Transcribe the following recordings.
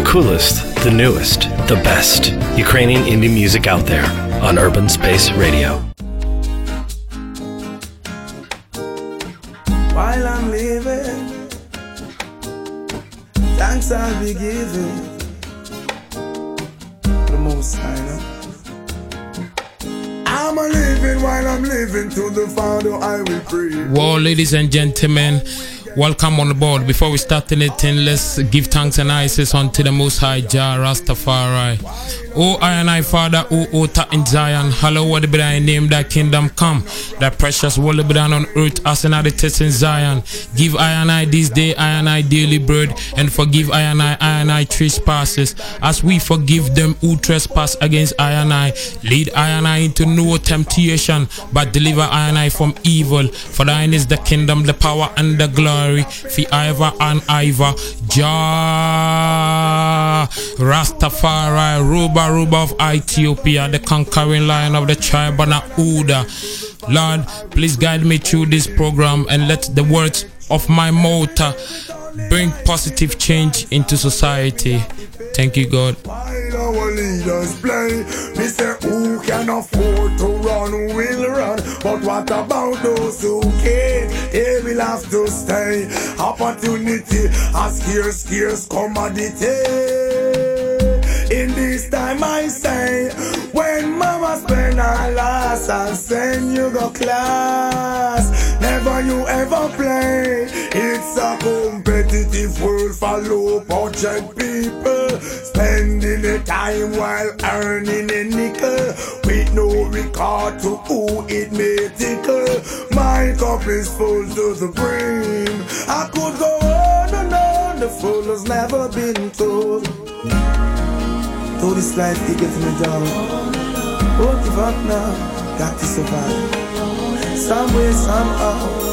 The coolest, the newest, the best Ukrainian indie music out there on Urban Space Radio. While I'm living, thanks I'll be giving. The most high, no? I'm a living while I'm living to the Father I will pray. Well, ladies and gentlemen, welcome on board. Before we start anything, let's give thanks and ISIS unto the Most High Jah Rastafari. O I and I, Father, O Ota in Zion, hallowed be thy name, thy kingdom come. Thy precious will be done on earth as in it is in Zion. Give I and I this day, I and I daily bread, and forgive I and I, I and I trespasses, as we forgive them who trespass against I and I. Lead I and I into no temptation, but deliver I and I from evil. For thine is the kingdom, the power, and the glory, for ever and ever. Jah Rastafari, Ruba Ruba of Ethiopia, the conquering lion of the tribe of Judah. Lord, please guide me through this program and let the words of my mouth bring positive change into society. Thank you, God. But what about those who? They will have to stay. Opportunity, a scarce, scarce commodity. In this time I say, when mama spend her last and send you go class, never you ever play. It's a competitive world for low budget people, spending the time while earning a nickel with no regard to who it may tickle. My cup is full to the brim. I could go on and on, the fool has never been told. Though this life it gets me down Won't give up now, got to survive Some way, somehow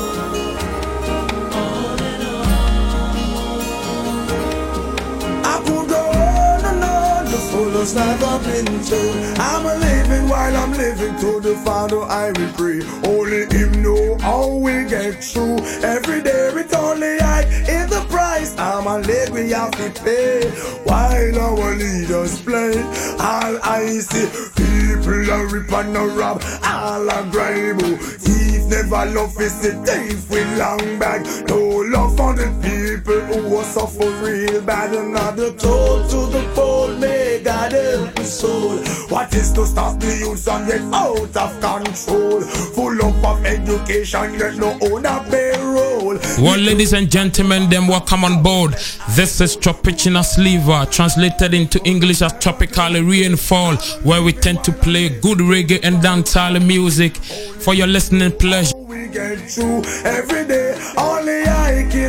Fool has never been told. I'm a living while I'm living To the Father I will pray Only Him know how we get through. Every day it's only I in the price. I'm a leg we have to pay While our leaders play All I see People are rip and a rob All are grime. Thief never love is the thief with long bag No love for the people who are suffer real bad. Another told to the poor May God help soul What is to stop the youth get out of control Full up of education yet no owner payroll Well, ladies and gentlemen, then welcome on board. This is Tropicina Sliver, translated into English as Tropical Rainfall, where we tend to play good reggae and dancehall music for your listening pleasure. We get through every day.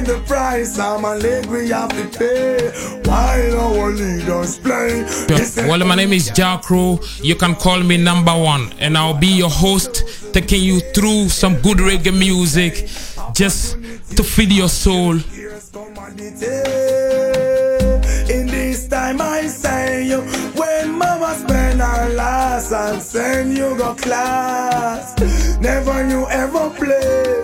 Only I in the price. I'm a leg we have to pay. While our leaders play. Well, my name is JahKrow. You can call me number one, and I'll be your host, taking you through some good reggae music just to feed your soul. In this time I say you, when mama spend her last and send you go class, never you ever play.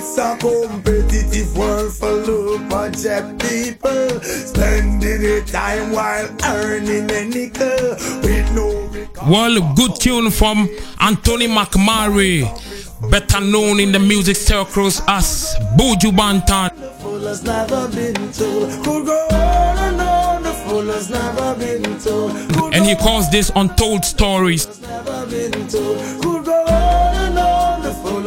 It's a competitive world for low budget people, spending their time while earning a nickel with no. Well, good tune from Anthony McMurray, better known in the music circles as Buju Banton. The fool has never been told. Could go on and on. The fool has never been told. And he calls this Untold Stories.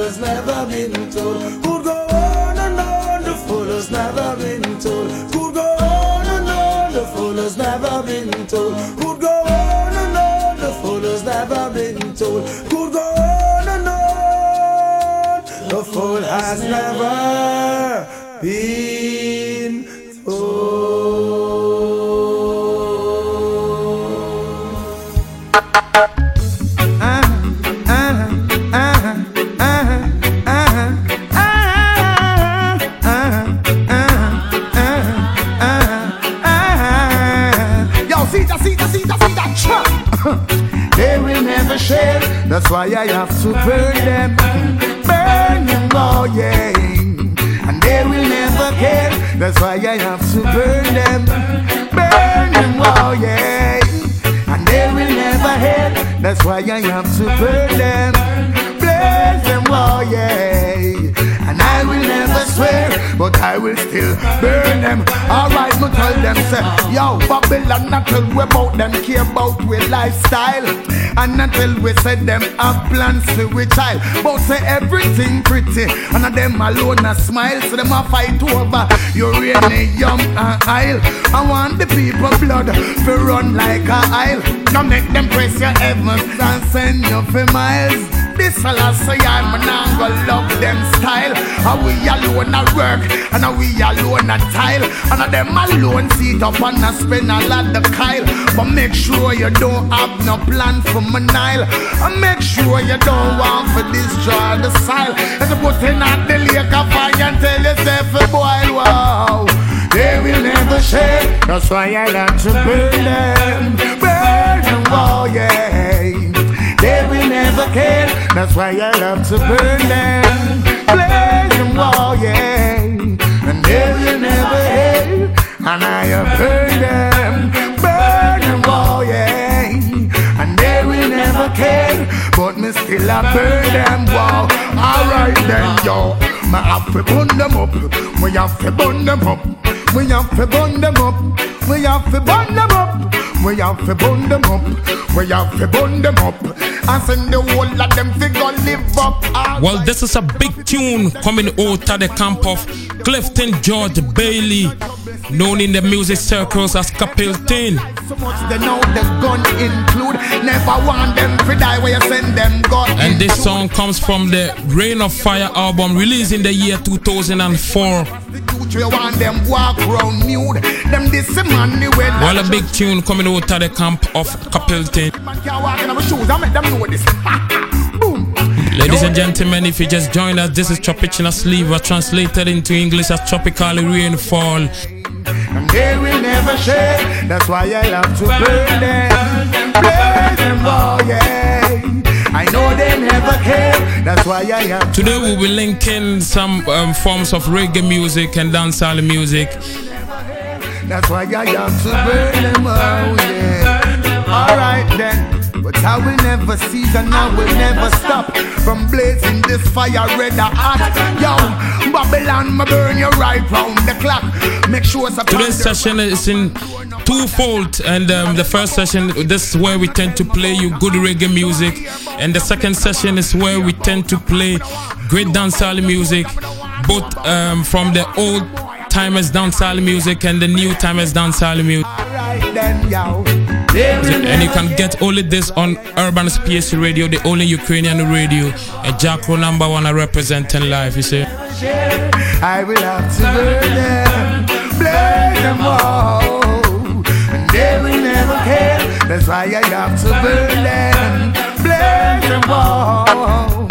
Has never been told. Could go on and on. The fool has never been told. Could go on and on. The fool has never been told. Could go on and on. The fool has never been told. Could go on and on. The fool has never been told. That's why I have to burn them, burn them, oh yeah. And they will never care. That's why I have to burn them. Burn them, oh yeah. And they will never hate. That's why I have to burn them. Blaze them, oh yeah. I will never swear, but I will still burn them. Alright, me tell them, say, yo, Babylon, not tell we about them, care about we lifestyle. And until we say them have plans for we child. But say everything pretty, and of them alone a smile. So them a fight over uranium and aisle. I want the people blood to run like a aisle. Now make them press your heavens and send you for miles. This fella say I'm not gonna love them style. And we alone a work, and we alone a tile. And them alone sit up and a spend a lot of kyle. But make sure you don't have no plan for my Nile. And make sure you don't want for destroy the soil. And you put in at the lake of fire and tell yourself a boil. Wow. They will never share. That's why I like to burn them. Burn them, oh yeah. They will. That's why I love to burn them. Blaze them, oh yeah. And will never hate. And I have burned them. Burn them, oh yeah. And they will never care. But me still a burn them, wow. Alright then, yo. Me have to burn them up. We have to burn them up. We have to burn them up. We have to burn them up. We have to burn them up. We have to burn them up. And send the whole of them figure live up. Well, this is a big tune coming out of the camp of Clifton George Bailey, known in the music circles as Capleton. So much they know the gun include. Never want them to die where you send them gun. And this song comes from the Reign of Fire album released in the year 2004. Want them walk round nude. Them this man the way. Well, a big tune coming out of the camp of Capleton. Man can't walk in our shoes. I make them know this. Boom. Ladies and gentlemen, if you just joined us, this is Tropichina Sleeve, translated into English as Tropically Rainfall. And they will never share. That's why I love to burn them. Burn them, oh yeah. I know they never care. That's why I to Today we'll be linking some um, forms of reggae music and dancehall music. That's why I have to burn them, oh yeah. Alright then. I will never cease and I will never stop from blazing this fire red hot. Yo, Babylon, me burn you right round the clock. Make sure it's a Today's session is in twofold, and um, the first session, this is where we tend to play you good reggae music, and the second session is where we tend to play great dancehall music, both um, from the old timers dancehall music and the new timers dancehall music. Alright then, yo. They will And you can get all of this on Urban Space Radio, the only Ukrainian radio, a JahKrow number one are representing live. You see. share. I will have to burn them, burn them all. And they will never care. That's why I have to burn them, burn them all.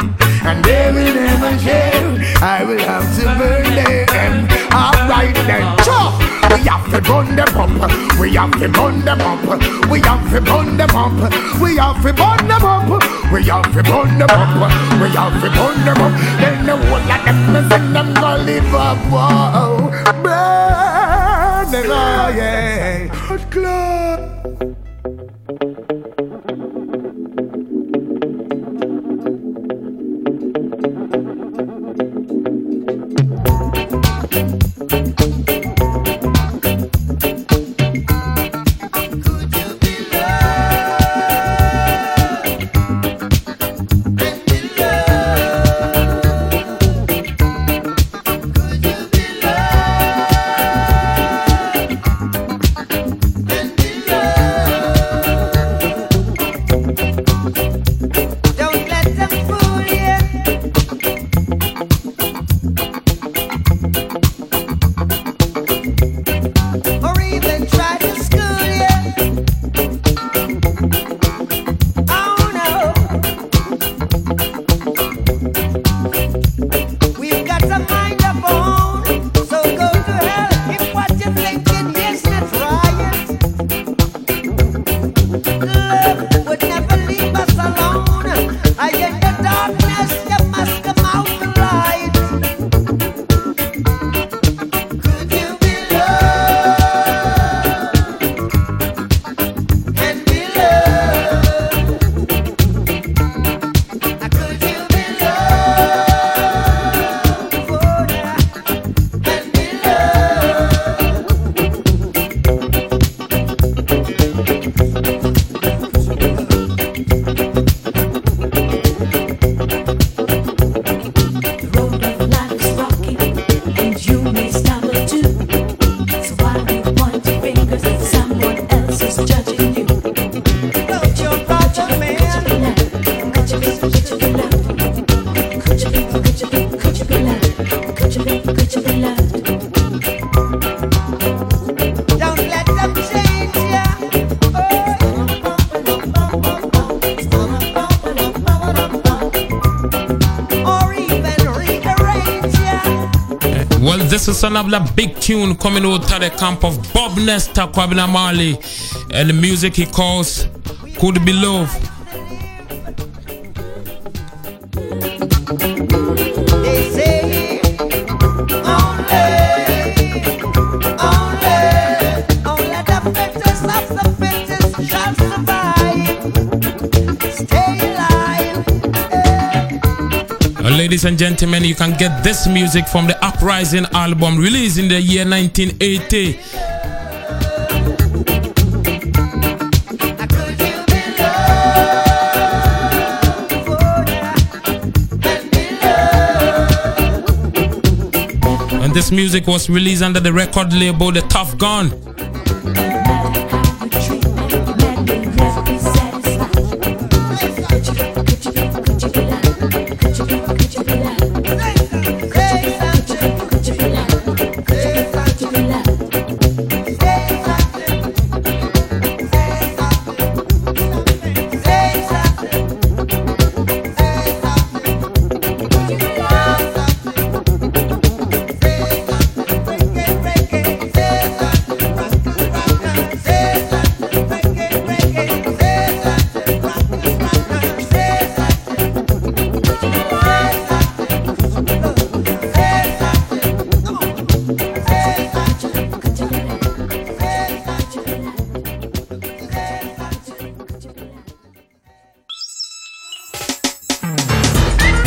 And they will never share. I will have to burn them. Alright then, Cha! We have to burn them up. We have to burn them up. We have to burn them up. We have to burn them up. We have to burn them up. We have to burn them up. Then the whole of them is in them go live up. Burn them oh, all, yeah. Hot club. Is another big tune coming out of the camp of Bob Nesta, Kwabena Marley, and the music he calls Could Be Love. Ladies and gentlemen, you can get this music from the Uprising album released in the year 1980. And this music was released under the record label The Tuff Gong.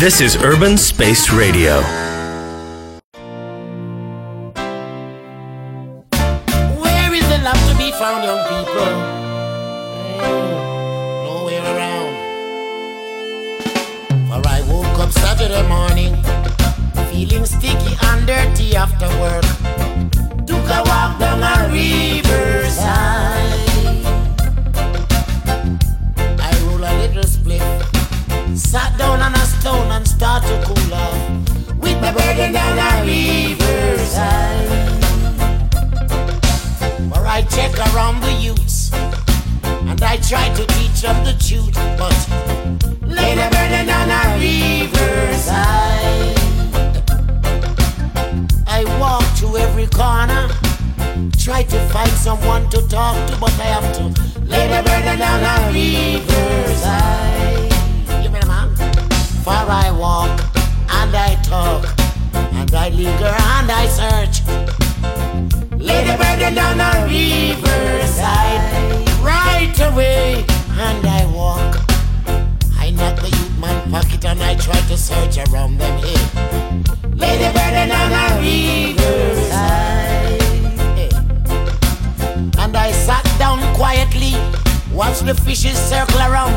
This is Urban Space Radio.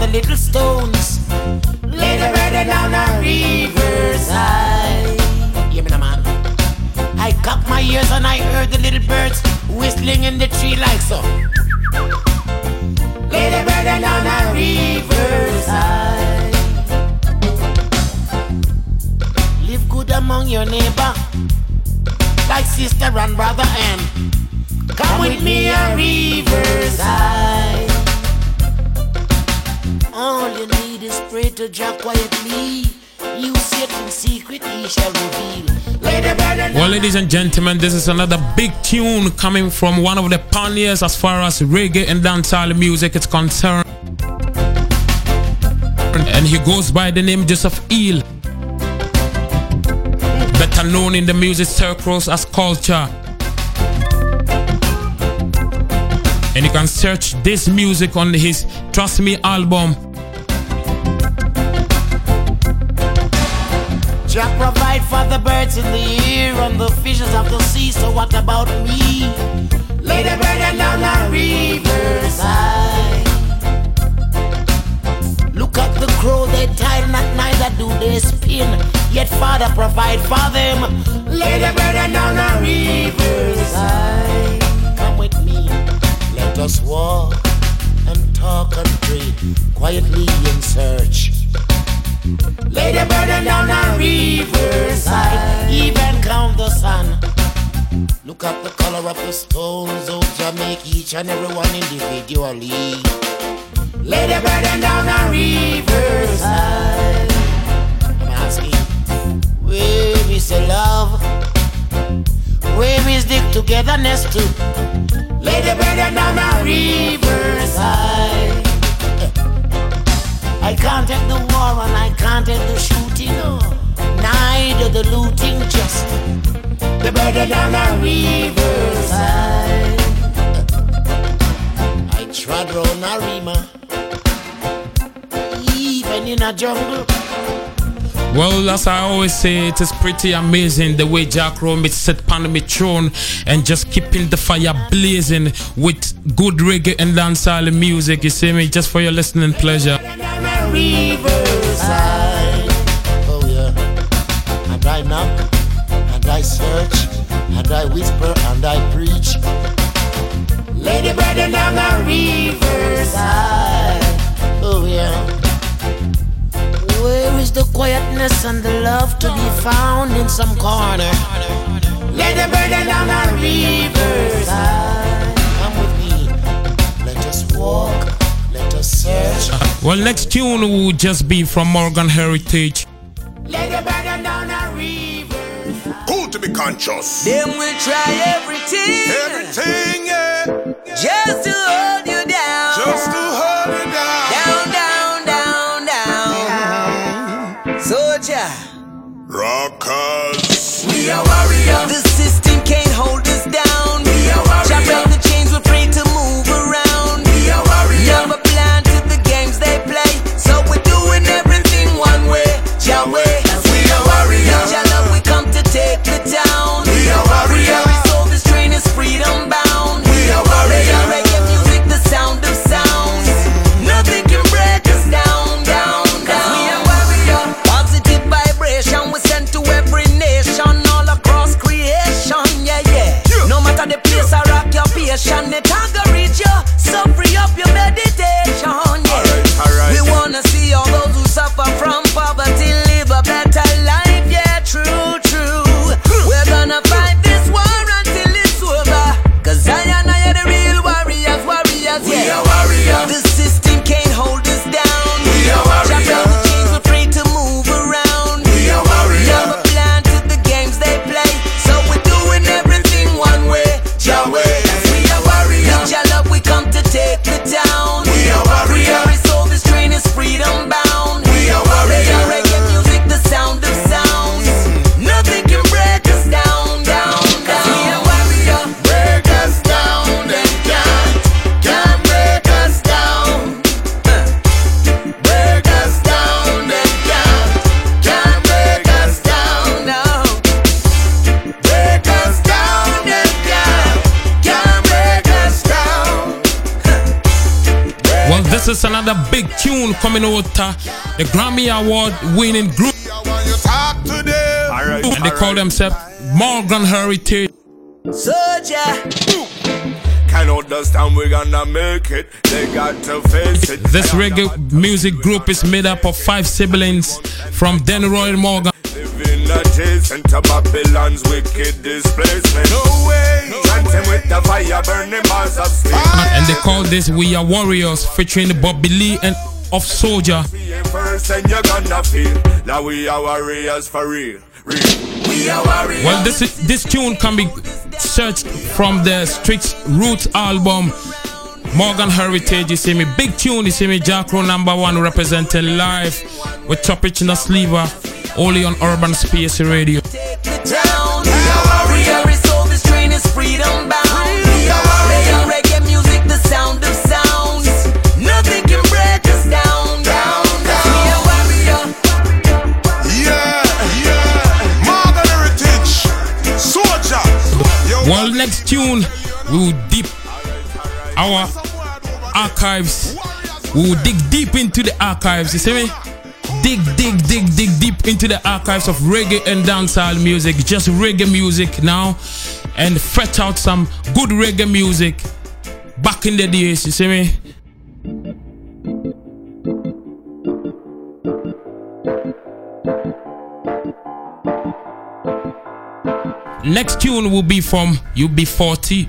The little stones. Lay the burden down a riverside. Hear me, now, man. I cocked my ears and I heard the little birds whistling in the tree like so. Lay the burden down a riverside. Live good among your neighbor, like sister and brother, and come with me a riverside. All you need is pray to Jah quietly. You secret, he shall reveal. Well, ladies and gentlemen, this is another big tune coming from one of the pioneers as far as reggae and dancehall music is concerned. And he goes by the name Joseph Hill, better known in the music circles as Culture. And you can search this music on his Trust Me album. Jah provide for the birds in the air and the fishes of the sea. So what about me? Lay the burden down the riverside. Look at the crow, they tire not neither do they spin. Yet Father provide for them. Lay the burden down the riverside. Come with me, let us walk and talk and pray quietly in search. Lay the burden down the riverside, even count the sun. Look at the color of the stones, oh Jamaica, each and every one individually. Lay the burden down the riverside. I'm asking, where is the love? Where is the togetherness to lay the burden down on riverside? I can't take the war and I can't take the shooting, neither the looting, just the burden on the riverside. I trod round a rima, even in a jungle. Well, as I always say, it is pretty amazing the way Jack Rome set upon throne and just keeping the fire blazing with good reggae and dancehall music. You see me, just for your listening pleasure. I search, and I whisper, and I preach. Lady Brother down the riverside. Oh yeah. Where is the quietness and the love to be found in some corner? Lady Brother down the riverside. Come with me. Let us walk. Let us search. Well, next tune will just be from Morgan Heritage. Conscious. Them will try everything, Everything, yeah. just to big tune coming out uh, the Grammy Award winning group, I want you to talk to them. Alright, and they call themselves Morgan Heritage. Soldier. Can understand we're gonna make it. They got to face it. This reggae music group is made up of five siblings from Denroy Morgan. Living adjacent to Babylon's wicked displacement. No way. Chanting with the fire, burning bars of steel. Ah, and they call this We Are Warriors featuring Bobby Lee and Of Soldier. First, and you're gonna feel that we are warriors for real. Real. We are warriors. Well, this is, this tune can be searched from the Strictly Roots album. Morgan Heritage, you see me, big tune, you see me, JahKrow number one representing live with Topic in the Sleever, only on Urban Space Radio. Take the. We are warriors. Every this train is freedom bound. We are. Reggae music, the sound of sounds. Nothing can break us down, down, down. We are warriors. Yeah, yeah. Morgan Heritage. Soldier. Well, next tune, we will deep our archives. We will dig deep into the archives. You see me? Dig, dig, dig, dig deep into the archives of reggae and dancehall music. Just reggae music now, and fetch out some good reggae music back in the days. You see me? Next tune will be from UB40.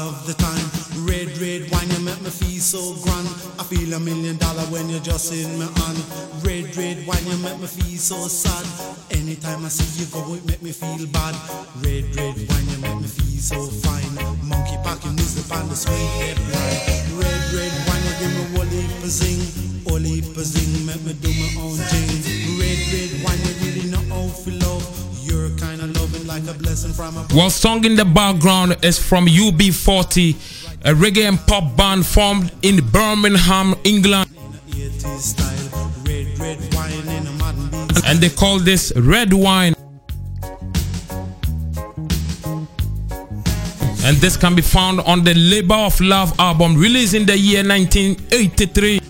of the time. Red, red wine, you make me feel so grand. I feel a million dollar when you're just in my hand. Red, red wine, you make me feel so sad. Anytime I see you go, it make me feel bad. Red, red wine, you make me feel so fine. Monkey packing is the band, the sweet hip line. Red, red wine, you give me wally pazing, wally pazing, make me do my own thing. Red, red wine, you one song in the background is from UB40, a reggae and pop band formed in Birmingham, England. And they call this red wine. And this can be found on the Labor of Love album released in the year 1983.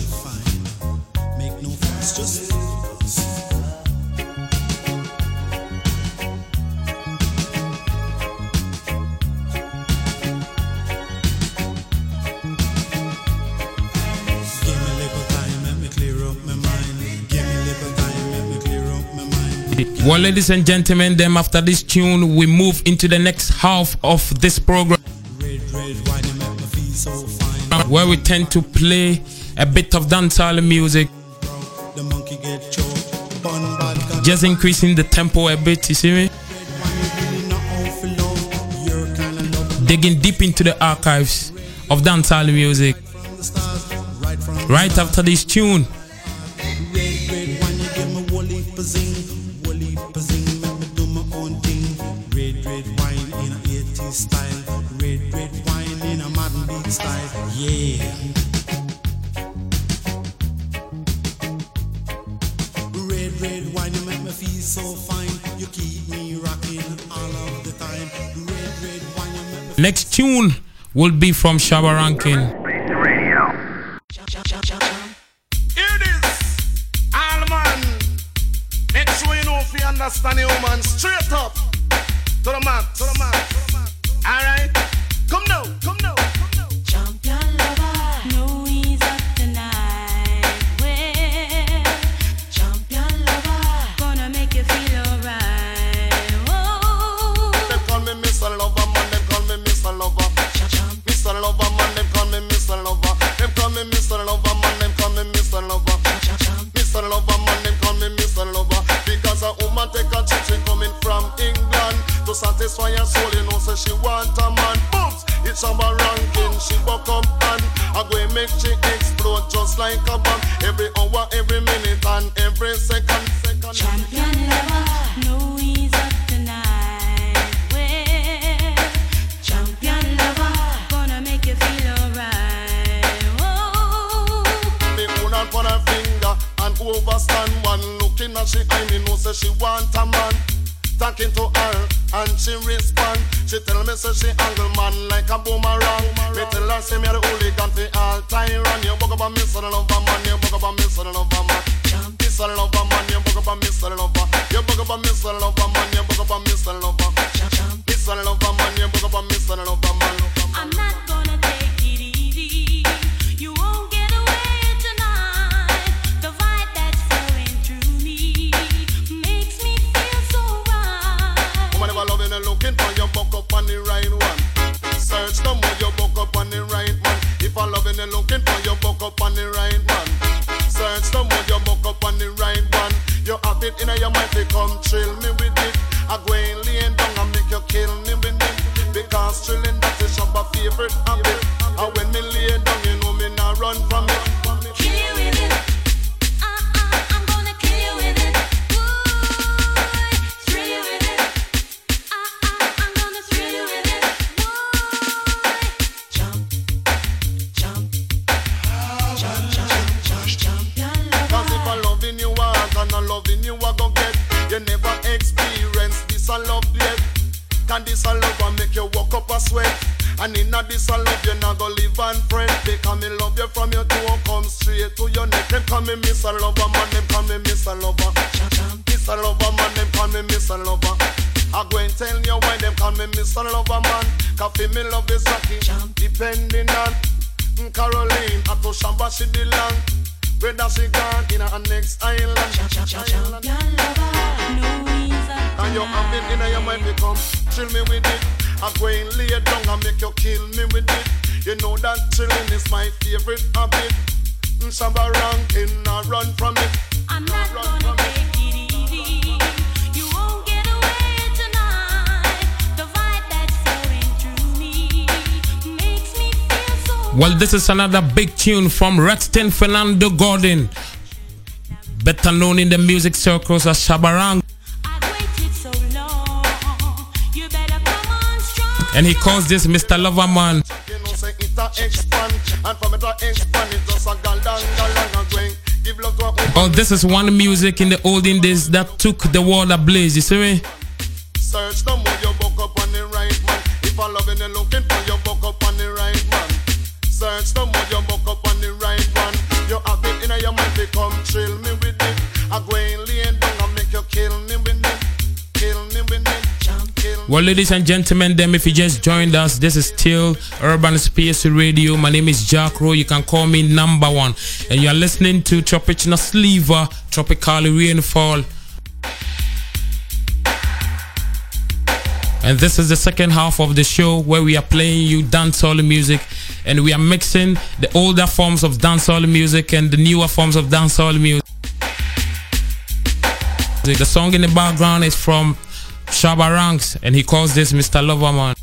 Well, ladies and gentlemen, then after this tune, we move into the next half of this program where we tend to play a bit of dancehall music. just increasing the tempo a bit, you see me? Digging deep into the archives of dancehall music. Right after this tune. Next tune will be from Shabba Rankin. some this is another big tune from Rexton Fernando Gordon, better known in the music circles as Shabarang, I've waited so long. You better come on strong. and he calls this Mr. Loverman. You know say it a expand And from it a expand It just a gal down, gal down and going Give love to a woman Oh, this is one music in the olden days that took the world ablaze. You see me? The more you up on the right man You have it in your mind Become thrill me with it I go lay down make you kill me with it Kill me with it Well, ladies and gentlemen, them if you just joined us, this is still Urban Space Radio. My name is JahKrow. You can call me number one, and you are listening to Tropical Sliver, Tropical Rainfall. And this is the second half of the show where we are playing you dancehall music and we are mixing the older forms of dancehall music and the newer forms of dancehall music. The song in the background is from Shabba Ranks and he calls this Mr. Loverman.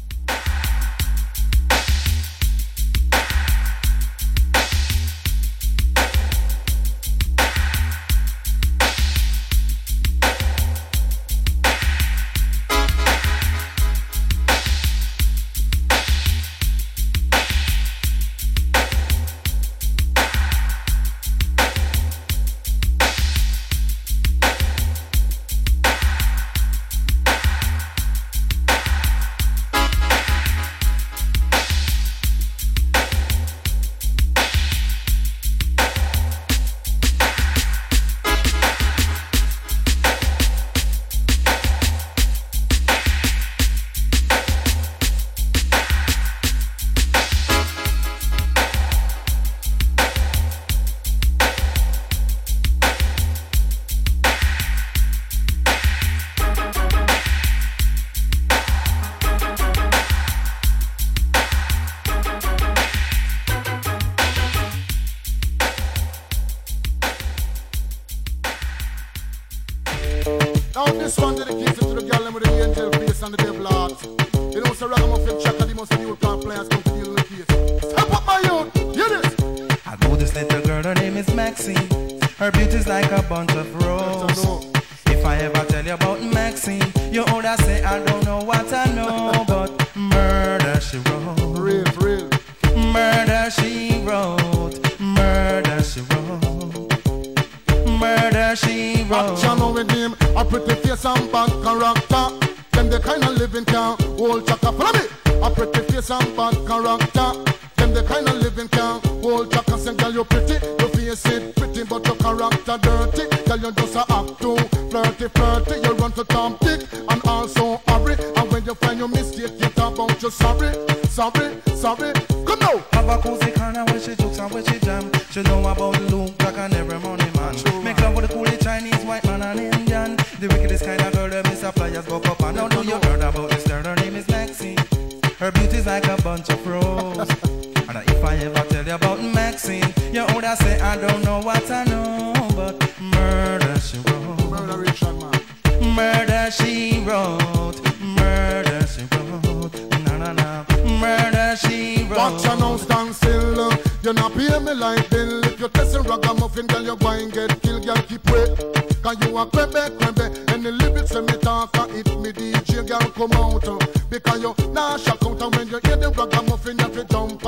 A bunch of roses. and if I ever tell you about Maxine, you older say I don't know what I know, but murder she wrote. Murder Richard, man. Murder she wrote. Murder she wrote. Na na na. Murder she wrote. Watch your now stand still. You not pay me like bill. If you testing ragamuffin, girl, you going get killed. Girl, keep wait. Cause you a crebe, crebe. And the lyrics when me talk, uh, it me DJ, girl, come out. uh, Because you nah shock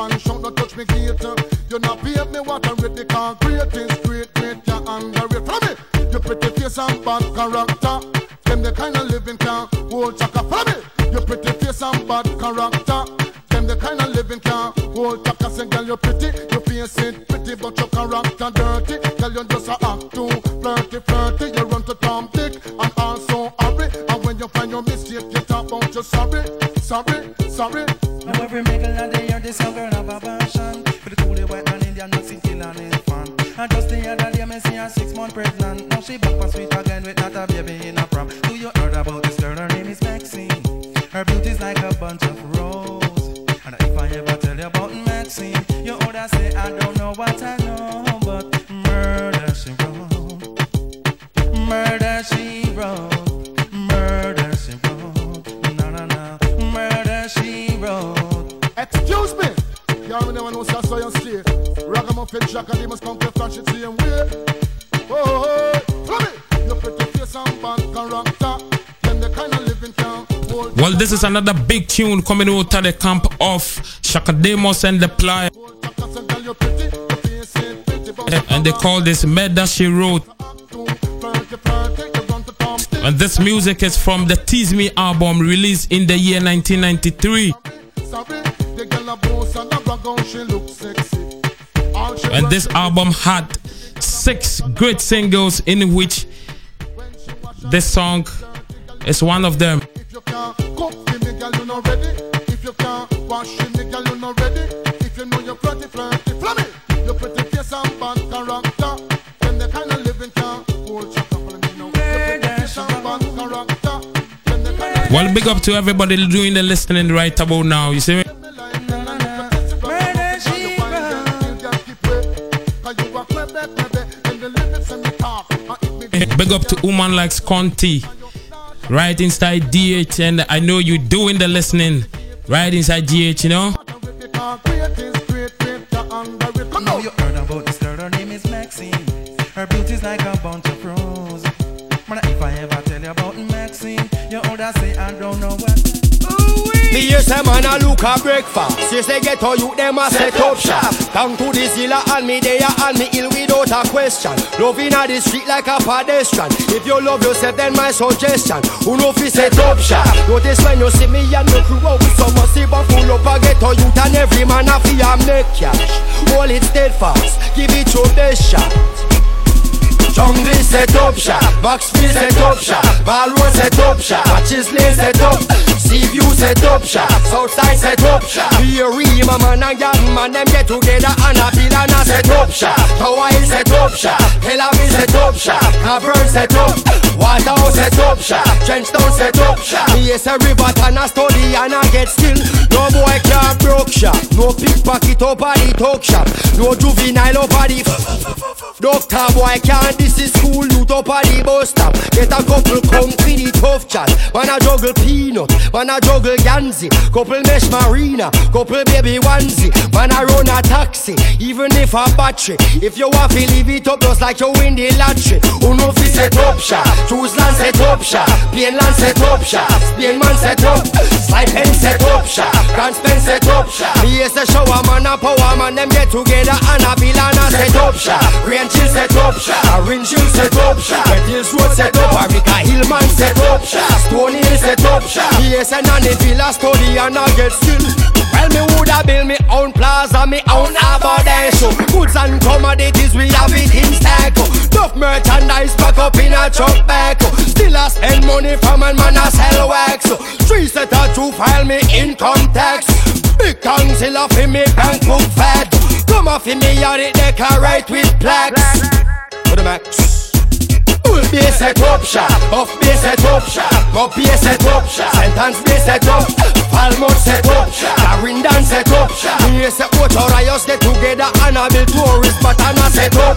and shout. Don't touch me gate. uh. You not pay me what I read the concrete is great, great, you underrate. Follow me. You pretty face and bad character. Them the kind of living can hold chaka. Follow me. Your pretty face and bad character. Them the kind of living can hold chaka. Say, girl, you're pretty. Your face ain't pretty, but your character dirty. Girl, you just a act too flirty, flirty. You run to Tom Dick and also hurry. And when you find your mistake, you talk about you sorry, sorry, sorry. Now every year, this young girl have a passion. For the coolie white man Indian mixing kill and his fan. And just the other day, me see her six month pregnant. Now she back for sweet again with not a baby in a prom. Do you heard about this girl? Her name is Maxine. Her beauty's like a bunch of roses. And if I ever tell you about Maxine You oughta say I Ragamuffin Jack and they must come to flash it same way. Oh, oh, oh. Your pretty face and bad character. Them the kind of living can hold Well, this is another big tune coming out of the camp of Chaka Demus and the Ply. chaka. Say, girl, you're pretty. Your face ain't pretty, but And they call this Murder She Wrote. too flirty, flirty. You run to Tom Dick. And this music is from the Tease Me album released in the year 1993. Want this album had six great singles, in which this song is one of them. If you can't cook for me, girl, you not ready. If you can't wash for me, girl, you not ready. If you know you're flirty, flirty, flummy. Your pretty face and bad character. Then the kind of living can hold you couple of me now. Your pretty face and bad character. Then the kind of Well, big up to everybody doing the listening right about now. You see me? Big up to woman like Conti, right inside DH, and I know you doing the listening right inside DH. You know Hear say man a look a breakfast. Say say get how you them a set up shop. Down to the zilla and me there and me ill without a question. Love inna the street like a pedestrian. If you love yourself then my suggestion. Who know fi set up shop? Notice when you see me and me crew out with some musty but full up a get how and every man a fi a make cash. Hold it steadfast, give it your best shot. Jungle set up shop, Maxfield set up shop, Balroad set up shop, Matches Lane set up, Seaview set up shop, Southside set up shop. Here Rima man and Gat man them get together and a bill and a set up shop. Hill set up shop, Tel Aviv set up shop, Cavern set up, Waterhouse set up shop, Trenchtown set up shop. Me yes a river and a study and a get still. No boy can't broke shop, no pickpocket at the talk shop, no juvenile at the Doctor boy can't this is school up at the bus stop Get a couple come for the tough chat Man a juggle peanut, man a juggle Yanzi Couple mesh marina, couple baby onesie Man a run a taxi, even if a battery If you want to leave it up just like you win the lottery Who know fi set up shop, choose land set up shop Pain land set up shop, Spain man set up Slide pen set up shop, Grand Spend set up shop Me is a man a power man Them get together and a bill and a set up shop Rain chill set up shop, Orange Hill set up shop Red Hills Road set up, Arica Hillman set up shop Stone Hill set up shop Yes and on the villa study and I get still. Well me woulda build me own plaza, me own abordation Goods and commodities we have it in stack. Enough merchandise pack up in a truck back. Still a spend money from and man I sell wax. Three set of two file me income tax. Big off in me bank book fat. Come off in me yard it decorate with plaques. For the max Base set up shop, off base set up shop, up base set up shop, sentence base set up, Falmouth set up Clarendon set up. Me say both our riots get together and I build tourist not set up.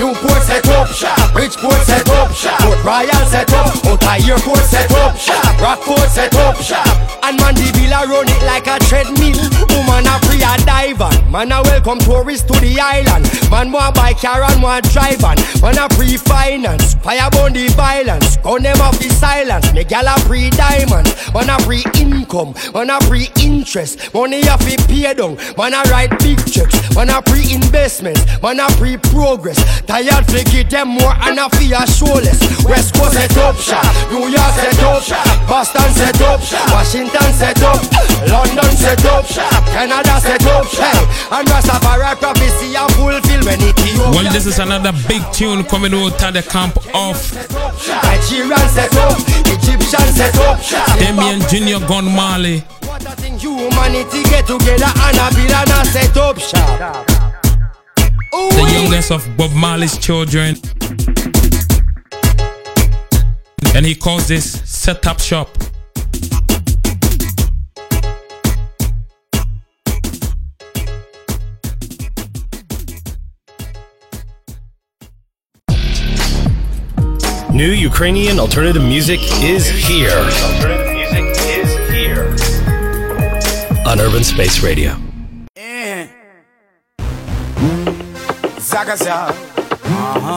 Newport set up Bridgeport set up Port Royal set up, Outer Airport set up Rockport set up and Mandeville run it like a treadmill. Woman a free a diver, man a welcome tourists to the island. Man want buy car and want drive on, man a free finance. Fire burn the violence, gun them off the silence. Me gal a free diamond, man a free income, man a free interest. Money a fi pay down, man a write big checks, man a free investments, man a free progress. Tired fi give them more and a fi a. West Coast set up shop, New York set Boston set up, Washington set up, London set up, Canada set up, hey, and Rastafari prophecy a fulfill when Well, this is another big tune coming out of the camp of Nigerian set up, Egyptian set up, Damian Junior Gong Marley. What thing humanity get together and a build and a set up shop. the youngest of Bob Marley's children. And he calls this setup shop. New Ukrainian alternative music is here on Urban Space Radio. Zaga Zaga.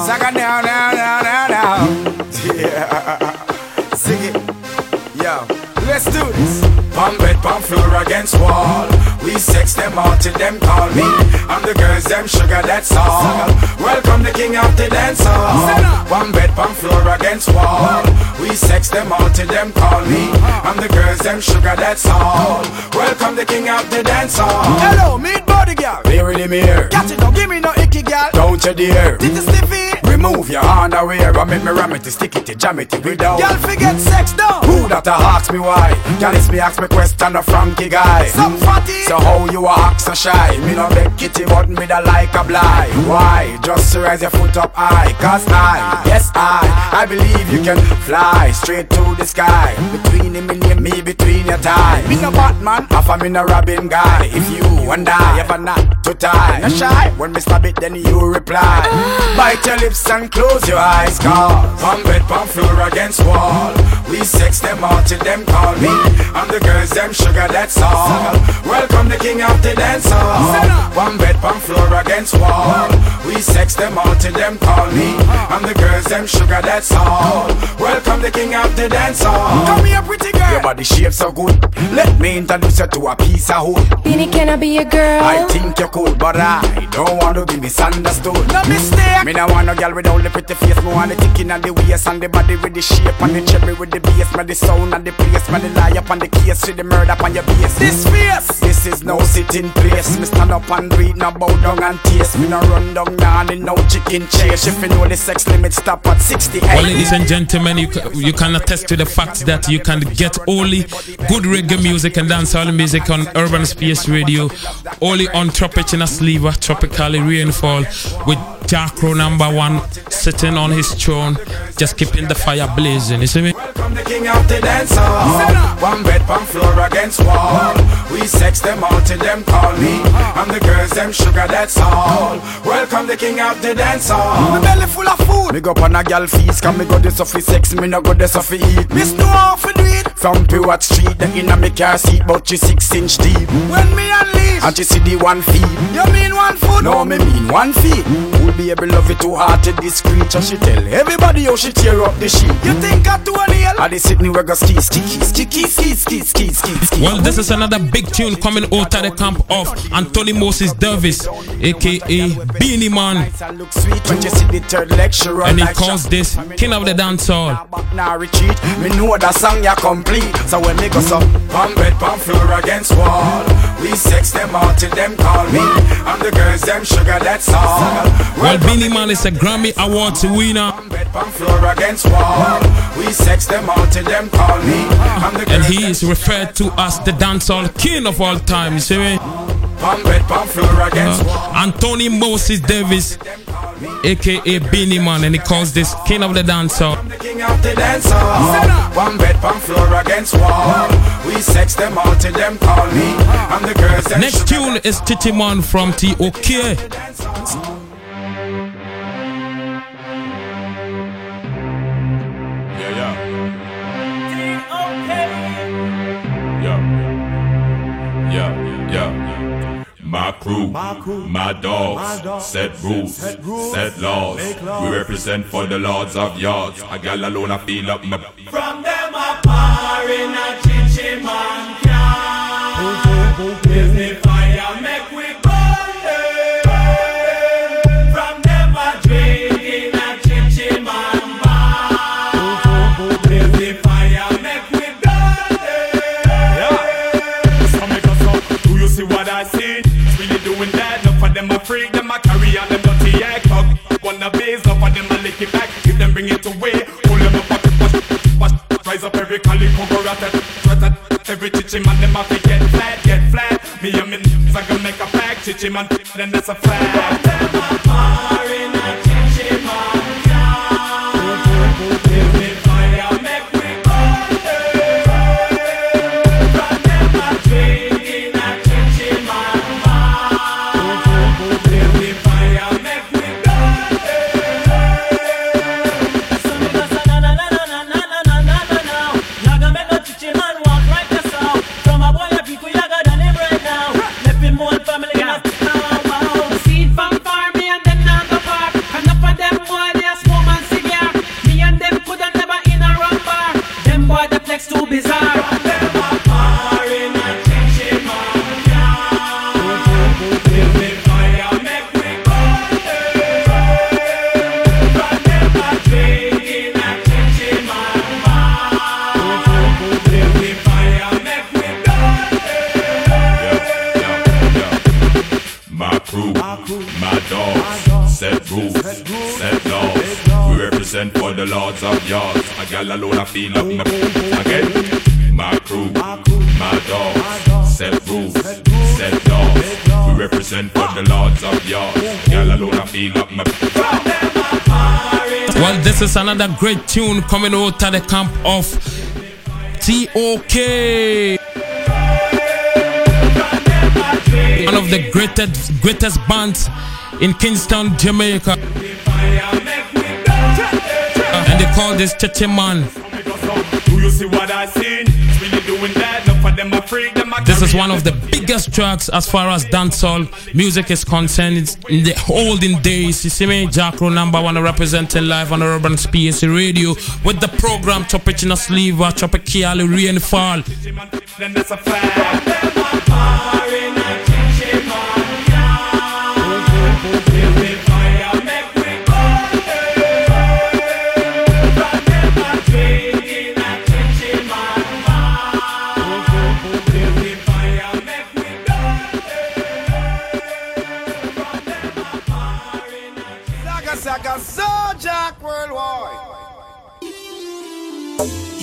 Zaga now, now, now, now, now. Yeah. Sing it. Let's do this. Pump bed, pump floor against wall. We sex them all till them call me. I'm the girls, them sugar, that's all. Welcome the king of the dance hall. Pump bed, pump floor against wall. We sex them all till them call me. I'm the girls, them sugar, that's all. Welcome the king of the dance hall. Hello, meet body girl. Here in the mirror. Catch it, don't give me no icky girl. Don't you dare. Did you stiffy? Remove your underwear and make me ram it, stick it, jam it without. Girl, forget sex though. Who that a ask me why? It's me ask me question a Frankie guy. Some fatty. So how you a act so shy? Me no beg kitty, but me da like a blind. Why? Just raise your foot up high. Cause I, yes I, I believe you can fly straight to the sky. Between him and me, between your tie. Me no Batman, half a me no Robin guy. If you and I ever not to tie, no shy. When me stab it, then you reply. Ah. Bite your lips and close your eyes, cause Pump bed, pump floor against wall. We sex them all till them call me. I'm the girls, them sugar, that's all. Welcome the king of the dance hall. One bed, pump floor against wall. We sex them all till them call me. Uh-huh. I'm the girls, them sugar, that's all. Welcome the king of the dance hall. Uh-huh. Come here, pretty girl. Your body shape so good. Let me introduce you to a piece of wood. Beenie, can I be your girl? I think you're cool, but I don't want to be misunderstood. No mistake. Me no want no girl with all the pretty face. Me want the ticking and the waist and the body with the shape and the cherry with the bass. Me the sound and the place. Me the lie up on the case. See the murder up on your base. This face. This is no sitting place. Me stand up and read, no bow down and taste. Me no run down, nah, no chicken chase. If you know the sex limit stop at 68. Well, ladies and gentlemen, you, you can attest to the fact that you can get only good reggae music and dancehall music on Urban Space Radio, only on Tropichna Zlyva, Tropically Rainfall, with JahKrow number one sitting on his throne, just keeping the fire blazing. You see me? Welcome the king of the dance hall. One bed, one floor against wall. We sex them all till them call me. Uh-huh. I'm the girls, them sugar, that's all. Welcome I'm the king of the dance hall. My belly full of food. Me go pon a gal feast, me go this off sex, me no go this off eat. Miss no off do it. From Pewat Street, the inna me car seat, but she six inch deep. When me unleash, and she see the one feet. You mean one foot? No, me mean one feet. Will be able love it too hard to this creature. She tell everybody how she tear up the sheet. You think I do a hell? I the Sydney where go ski, ski sticky, ski, ski, ski, ski, ski. Well, this is another big tune coming out of the camp of Anthony Moses Davis, aka Beenie Man. When you see the third lecturer. And he calls this King of the Dancehall. back now retreat. Me know that song ya complete. So when me go so pump bed, floor against wall. We sex them all till them call me. I'm the girls, them sugar, that's all. Well, Beenie Man is a Grammy Awards winner. Pump floor against wall. We sex them all till them call me. And he is referred to as the dancehall king of all time. You see me? Pump bed, pump floor against. Uh, Anthony Moses Davis, aka Beenie Man, and he calls this king of the dancehall. The king of the dance. One bed, pump floor against wall. We sex them all till them call me. I'm the girls, them Next tune is Chi Chi Man from TOK. Yeah, yeah. Yeah. Yeah, yeah. My crew, my, dogs, set rules, set, laws. We represent for the lords of yards. A gal alone, I feel up my. From them I par in a chichi man can. Give freak, them a carry on them dirty egg fuck. Wanna base, up and them a lick it back. If them bring it away, pull them up at the push, Rise up every collie, cover at it, Every chichi man, them a fi get flat, get flat. Me and me, niggas a gonna make a pack, chichi man, then that's a fact. Them a the lords of yards. A gal alone, I feel up my again. My crew, my dogs, set rules, set laws. We represent for the lords of yards. Gal alone, I feel up my Well, this is another great tune coming out of the camp of TOK. One of the greatest greatest bands in Kingston, Jamaica. And they call this Chi Chi Man. Do you see what I seen? Really doing that. Enough of them are freak. Them This is one of the biggest tracks as far as dancehall music is concerned. It's in the olden days. You see me, JahKrow, number one, representing live on the Urban Space Radio with the program Topic in a Sleeve, Topic Kiali Rainfall. Then that's a fact.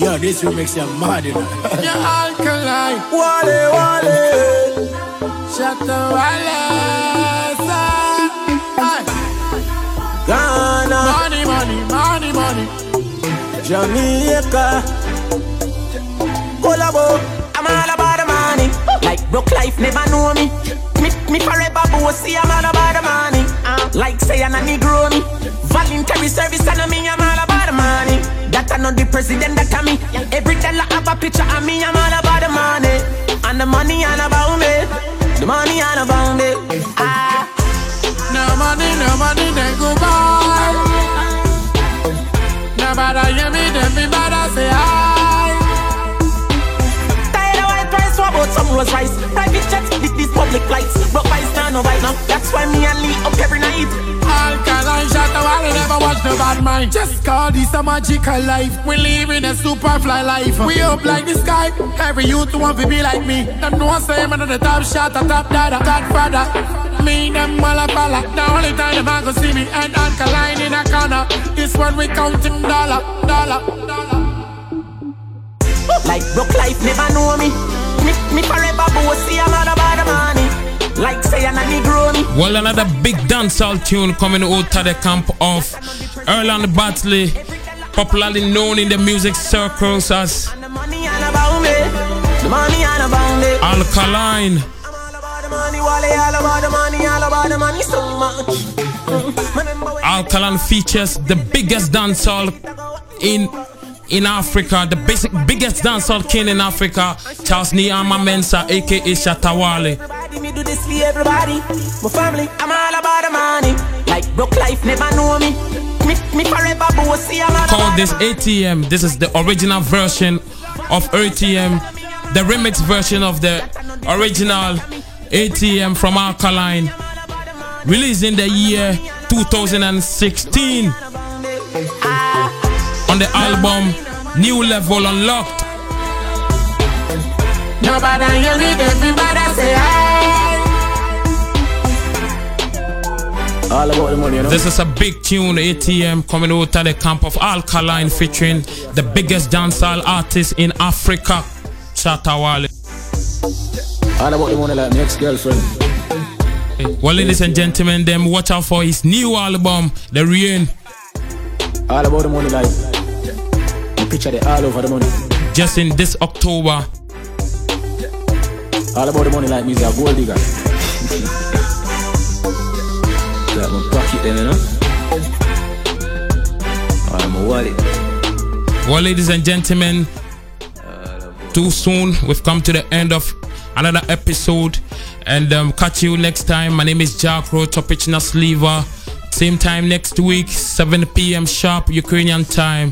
Yo, this remix you mad, you know. Your alkaline. Wale Wale. Shut the wale. Ghana. Money, money, money, money. Jamaica. Collabo. I'm all about the money. Like broke life never know me. Me, me forever bossy, I'm all about the money. Uh, like say I'm a Negro me. Voluntary service and me, I'm all about the money. That I know the president that I me. Every dollar have a picture of me, I'm all about the money. And the money all about me. The money all about me. Ah. No money, no money, then goodbye. Nobody hear me, then me better say hi. Tired of white price, what about some Rolls Royce? Private jets, this, this public flights. But vice no vice now. That's why me and Lee up every night. Alkaline shot oh, the wall, never watch the bad mind. Just call this a magical life. We live in a super fly life. We up like the sky. Every youth want to be like me. Them know say man on the top shot, a top dada, godfather. Me them all a follow. The only time them a go see me and alkaline in a corner. This one we counting dollar, dollar, dollar. Like broke life never know me. Me, me forever bossy, I'm all about the money. Like say I'm a Negro me. Well, another big dancehall tune coming out of the camp of Earlan Bartley, popularly known in the music circles as money all about me. The money all about me. Alkaline. The money, Wale, all about the money, all about the money so much. Mm-hmm. Alkaline features the biggest dancehall in in Africa, the basic biggest dancehall king in Africa, Charles Nii Armah Mensah, aka Shatta Wale. Me do this for everybody. My family, I'm all about the money. Like broke life never know me. Me, me forever bossy, I'm all Called this ATM. This is the original version of ATM, the remix version of the original ATM from Alkaline, released in the year 2016 on the album New Level Unlocked. Nobody hear me, everybody say hi. All about the money, you know. This is a big tune, ATM, coming out of the camp of Alkaline, featuring the biggest dancehall artist in Africa, Shatta Wale. All about the money like my ex-girlfriend. Well, ladies and gentlemen, them watch out for his new album, The Rain. All about the money like. Picture it all over the money. Just in this October. All about the money like me a gold digger. Like my pocket them, you know. Or my wallet. Well, ladies and gentlemen, too soon. We've come to the end of another episode. And um, catch you next time. My name is Jack Rowe, Tropichna Zlyva. Same time next week, 7 p.m. sharp Ukrainian time.